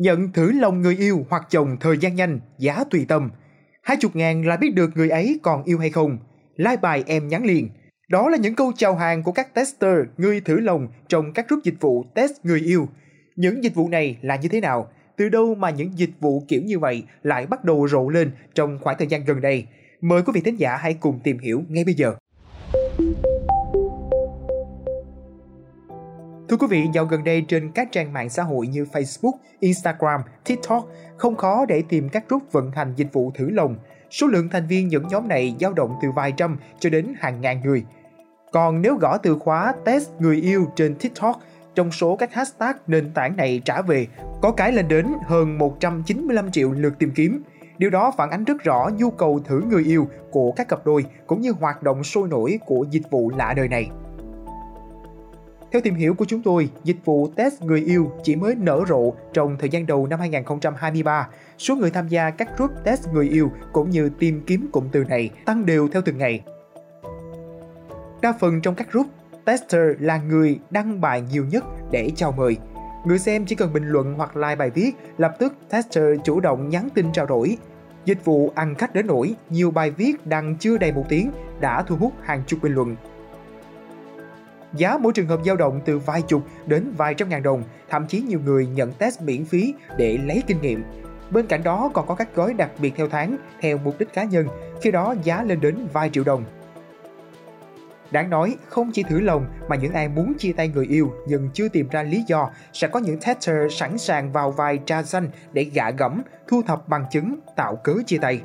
Nhận thử lòng người yêu hoặc chồng thời gian nhanh, giá tùy tâm. Hai chục ngàn là biết được người ấy còn yêu hay không. Like bài em nhắn liền. Đó là những câu chào hàng của các tester, người thử lòng trong các group dịch vụ test người yêu. Những dịch vụ này là như thế nào? Từ đâu mà những dịch vụ kiểu như vậy lại bắt đầu rộ lên trong khoảng thời gian gần đây? Mời quý vị thính giả hãy cùng tìm hiểu ngay bây giờ. Thưa quý vị, dạo gần đây trên các trang mạng xã hội như Facebook, Instagram, TikTok không khó để tìm các group vận hành dịch vụ thử lồng. Số lượng thành viên những nhóm này dao động từ vài trăm cho đến hàng ngàn người. Còn nếu gõ từ khóa test người yêu trên TikTok, trong số các hashtag nền tảng này trả về có cái lên đến hơn 195 triệu lượt tìm kiếm. Điều đó phản ánh rất rõ nhu cầu thử người yêu của các cặp đôi cũng như hoạt động sôi nổi của dịch vụ lạ đời này. Theo tìm hiểu của chúng tôi, dịch vụ test người yêu chỉ mới nở rộ trong thời gian đầu năm 2023. Số người tham gia các group test người yêu cũng như tìm kiếm cụm từ này tăng đều theo từng ngày. Đa phần trong các group, tester là người đăng bài nhiều nhất để chào mời. Người xem chỉ cần bình luận hoặc like bài viết, lập tức tester chủ động nhắn tin trao đổi. Dịch vụ ăn khách đến nỗi nhiều bài viết đăng chưa đầy một tiếng đã thu hút hàng chục bình luận Giá mỗi trường hợp dao động từ vài chục đến vài trăm ngàn đồng, thậm chí nhiều người nhận test miễn phí để lấy kinh nghiệm. Bên cạnh đó còn có các gói đặc biệt theo tháng, theo mục đích cá nhân, khi đó giá lên đến vài triệu đồng. Đáng nói, không chỉ thử lòng mà những ai muốn chia tay người yêu nhưng chưa tìm ra lý do sẽ có những tester sẵn sàng vào vai tra xanh để gạ gẫm, thu thập bằng chứng, tạo cớ chia tay.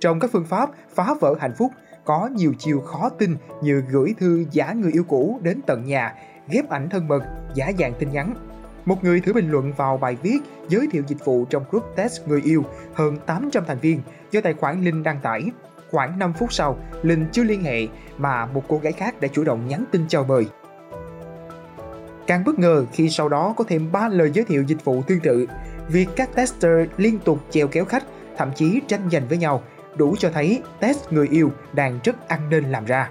Trong các phương pháp phá vỡ hạnh phúc, có nhiều chiều khó tin như gửi thư giả người yêu cũ đến tận nhà, ghép ảnh thân mật, giả dạng tin nhắn. Một người thử bình luận vào bài viết giới thiệu dịch vụ trong group test người yêu hơn 800 thành viên do tài khoản Linh đăng tải. Khoảng 5 phút sau, Linh chưa liên hệ mà một cô gái khác đã chủ động nhắn tin chào mời. Càng bất ngờ khi sau đó có thêm 3 lời giới thiệu dịch vụ tương tự. Việc các tester liên tục chèo kéo khách, thậm chí tranh giành với nhau đủ cho thấy test người yêu đang rất ăn nên làm ra.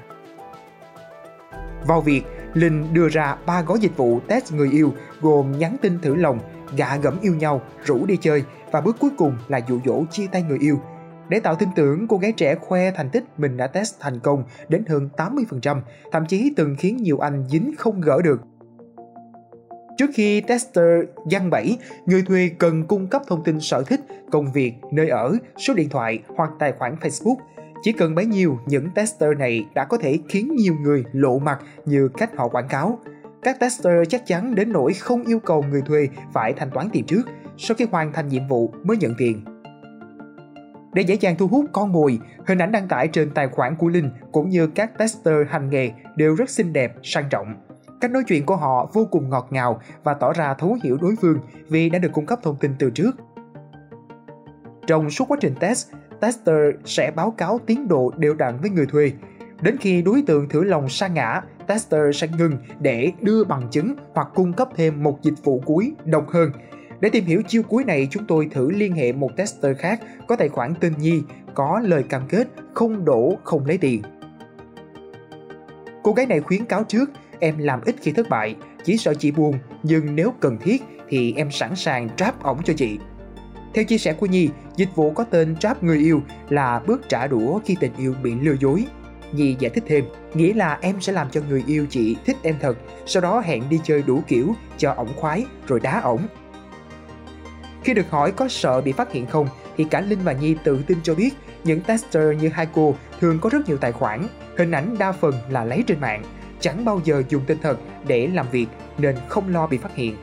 Vào việc, Linh đưa ra ba gói dịch vụ test người yêu gồm nhắn tin thử lòng, gạ gẫm yêu nhau, rủ đi chơi và bước cuối cùng là dụ dỗ chia tay người yêu. Để tạo tin tưởng, cô gái trẻ khoe thành tích mình đã test thành công đến hơn 80%, thậm chí từng khiến nhiều anh dính không gỡ được. Trước khi tester gian bẫy, người thuê cần cung cấp thông tin sở thích, công việc, nơi ở, số điện thoại hoặc tài khoản Facebook. Chỉ cần bấy nhiêu, những tester này đã có thể khiến nhiều người lộ mặt như cách họ quảng cáo. Các tester chắc chắn đến nỗi không yêu cầu người thuê phải thanh toán tiền trước, sau khi hoàn thành nhiệm vụ mới nhận tiền. Để dễ dàng thu hút con mồi, hình ảnh đăng tải trên tài khoản của Linh cũng như các tester hành nghề đều rất xinh đẹp, sang trọng. Cách nói chuyện của họ vô cùng ngọt ngào và tỏ ra thấu hiểu đối phương vì đã được cung cấp thông tin từ trước. Trong suốt quá trình test, tester sẽ báo cáo tiến độ đều đặn với người thuê. Đến khi đối tượng thử lòng sa ngã, tester sẽ ngừng để đưa bằng chứng hoặc cung cấp thêm một dịch vụ cuối độc hơn. Để tìm hiểu chiêu cuối này, chúng tôi thử liên hệ một tester khác có tài khoản tên Nhi, có lời cam kết không đổ không lấy tiền. Cô gái này khuyến cáo trước Em làm ít khi thất bại, chỉ sợ chị buồn, nhưng nếu cần thiết thì em sẵn sàng trap ổng cho chị. Theo chia sẻ của Nhi, dịch vụ có tên trap người yêu là bước trả đũa khi tình yêu bị lừa dối. Nhi giải thích thêm, nghĩa là em sẽ làm cho người yêu chị thích em thật, sau đó hẹn đi chơi đủ kiểu cho ổng khoái rồi đá ổng. Khi được hỏi có sợ bị phát hiện không, thì cả Linh và Nhi tự tin cho biết những tester như hai cô thường có rất nhiều tài khoản, hình ảnh đa phần là lấy trên mạng, chẳng bao giờ dùng tên thật để làm việc nên không lo bị phát hiện.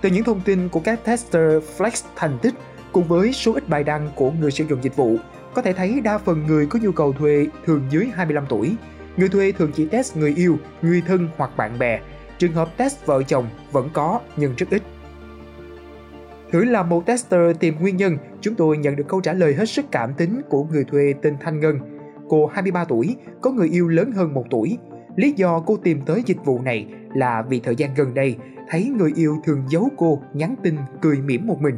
Từ những thông tin của các tester flex thành tích cùng với số ít bài đăng của người sử dụng dịch vụ, có thể thấy đa phần người có nhu cầu thuê thường dưới 25 tuổi. Người thuê thường chỉ test người yêu, người thân hoặc bạn bè. Trường hợp test vợ chồng vẫn có nhưng rất ít. Thử làm một tester tìm nguyên nhân, chúng tôi nhận được câu trả lời hết sức cảm tính của người thuê tên Thanh Ngân cô 23 tuổi, có người yêu lớn hơn một tuổi. Lý do cô tìm tới dịch vụ này là vì thời gian gần đây thấy người yêu thường giấu cô nhắn tin cười mỉm một mình.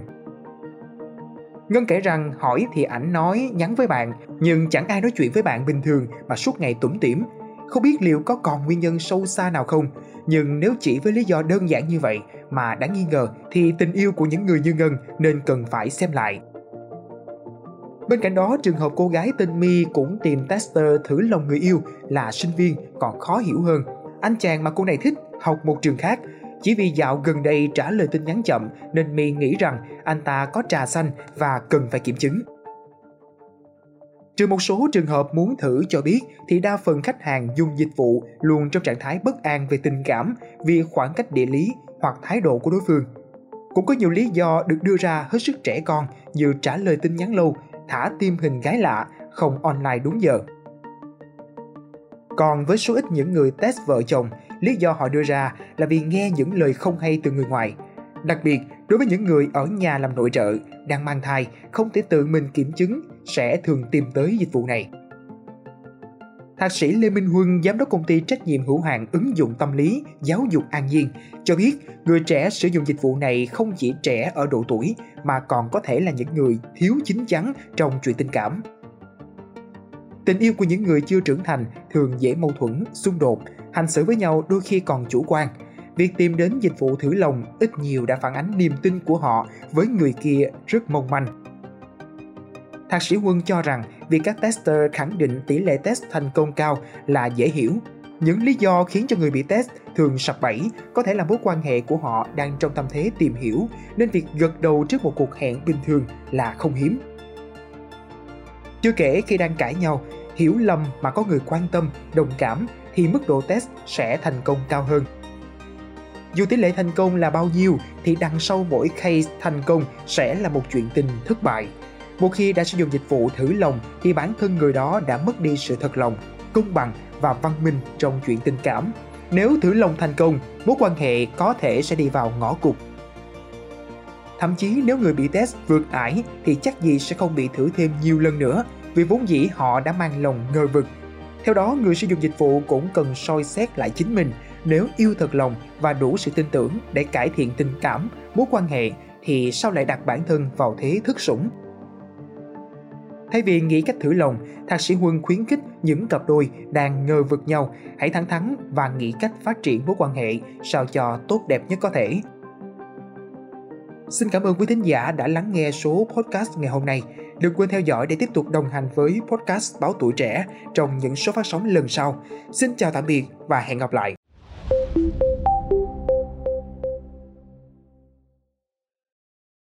Ngân kể rằng hỏi thì ảnh nói nhắn với bạn nhưng chẳng ai nói chuyện với bạn bình thường mà suốt ngày tủm tỉm. Không biết liệu có còn nguyên nhân sâu xa nào không nhưng nếu chỉ với lý do đơn giản như vậy mà đáng nghi ngờ thì tình yêu của những người như Ngân nên cần phải xem lại. Bên cạnh đó, trường hợp cô gái tên My cũng tìm tester thử lòng người yêu là sinh viên còn khó hiểu hơn. Anh chàng mà cô này thích học một trường khác. Chỉ vì dạo gần đây trả lời tin nhắn chậm nên My nghĩ rằng anh ta có trà xanh và cần phải kiểm chứng. Trừ một số trường hợp muốn thử cho biết thì đa phần khách hàng dùng dịch vụ luôn trong trạng thái bất an về tình cảm vì khoảng cách địa lý hoặc thái độ của đối phương. Cũng có nhiều lý do được đưa ra hết sức trẻ con như trả lời tin nhắn lâu, thả tim hình gái lạ, không online đúng giờ. Còn với số ít những người test vợ chồng, lý do họ đưa ra là vì nghe những lời không hay từ người ngoài. Đặc biệt, đối với những người ở nhà làm nội trợ, đang mang thai, không thể tự mình kiểm chứng, sẽ thường tìm tới dịch vụ này. Thạc sĩ Lê Minh Huân, giám đốc công ty trách nhiệm hữu hạn ứng dụng tâm lý giáo dục An Nhiên, cho biết người trẻ sử dụng dịch vụ này không chỉ trẻ ở độ tuổi mà còn có thể là những người thiếu chín chắn trong chuyện tình cảm. Tình yêu của những người chưa trưởng thành thường dễ mâu thuẫn, xung đột, hành xử với nhau đôi khi còn chủ quan. Việc tìm đến dịch vụ thử lòng ít nhiều đã phản ánh niềm tin của họ với người kia rất mong manh. Thạc sĩ Quân cho rằng việc các tester khẳng định tỷ lệ test thành công cao là dễ hiểu. Những lý do khiến cho người bị test thường sập bẫy có thể là mối quan hệ của họ đang trong tâm thế tìm hiểu, nên việc gật đầu trước một cuộc hẹn bình thường là không hiếm. Chưa kể khi đang cãi nhau, hiểu lầm mà có người quan tâm, đồng cảm thì mức độ test sẽ thành công cao hơn. Dù tỷ lệ thành công là bao nhiêu thì đằng sau mỗi case thành công sẽ là một chuyện tình thất bại. Một khi đã sử dụng dịch vụ thử lòng thì bản thân người đó đã mất đi sự thật lòng, công bằng và văn minh trong chuyện tình cảm. Nếu thử lòng thành công, mối quan hệ có thể sẽ đi vào ngõ cụt. Thậm chí nếu người bị test vượt ải thì chắc gì sẽ không bị thử thêm nhiều lần nữa vì vốn dĩ họ đã mang lòng ngờ vực. Theo đó, người sử dụng dịch vụ cũng cần soi xét lại chính mình nếu yêu thật lòng và đủ sự tin tưởng để cải thiện tình cảm, mối quan hệ thì sao lại đặt bản thân vào thế thức sủng Thay vì nghĩ cách thử lòng, Thạc sĩ Huân khuyến khích những cặp đôi đang ngờ vực nhau hãy thẳng thắn và nghĩ cách phát triển mối quan hệ sao cho tốt đẹp nhất có thể. Xin cảm ơn quý thính giả đã lắng nghe số podcast ngày hôm nay. Đừng quên theo dõi để tiếp tục đồng hành với podcast Báo Tuổi Trẻ trong những số phát sóng lần sau. Xin chào tạm biệt và hẹn gặp lại.